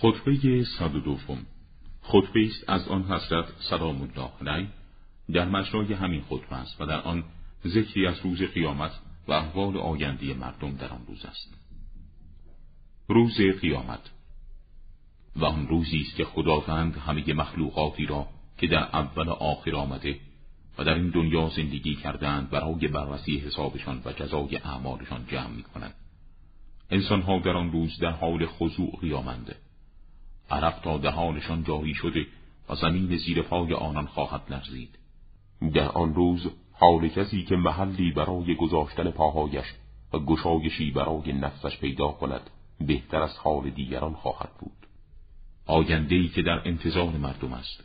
خطبه صد دوم. خطبه است از آن حضرت سلام الله علیه. در مجرای همین خطبه است و در آن ذکری از روز قیامت و احوال آینده مردم در آن روز است. روز قیامت. و آن روزی است که خداوند همه مخلوقاتی را که در اول آخر آمده و در این دنیا زندگی کردند برای بررسی حسابشان و جزای اعمالشان جمع می کنند. انسانها در آن روز در حال خضوع قیامنده عرق تا دهانشان جاری شده و زمین زیر پای آنان خواهد لرزید. در آن روز حال کسی که محلی برای گذاشتن پاهایش و گشایشی برای نفسش پیدا کند بهتر از حال دیگران خواهد بود. آیندهی که در انتظار مردم است.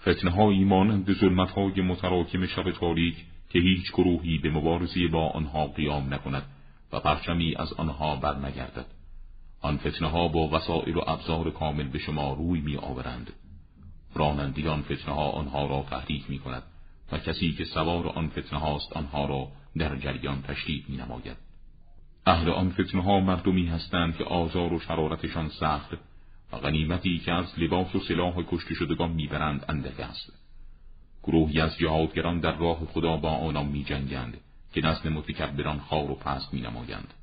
فتنهایی مانند ظلمتهای متراکم شب تاریک که هیچ گروهی به مبارزه با آنها قیام نکند و پرچمی از آنها برنگردد. آن فتنه ها با وسائل و ابزار کامل به شما روی می آورند رانندی آن فتنه ها آنها را تحریک می کند و کسی که سوار آن فتنه هاست آنها را در جریان تشدید می نماید اهل آن فتنه ها مردمی هستند که آزار و شرارتشان سخت و غنیمتی که از لباس و سلاح کشته شدگان می‌برند اندک است. گروهی از جهادگران در راه خدا با آنان می جنگند که نزد متکبران خار و پست می نمایند.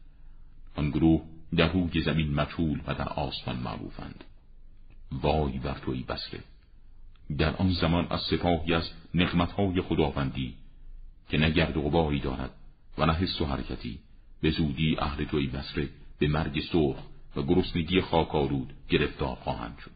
آن گروه دهوگ زمین مچول و در آسمان معروفند. وای بر توی بسره در آن زمان از سپاهی از نقمتهای خداوندی که نه گرد و غباری دارد و نه حس و حرکتی به زودی اهل توی بسره به مرگ سرخ و گرسنگی خاکارود گرفتار خواهند شد.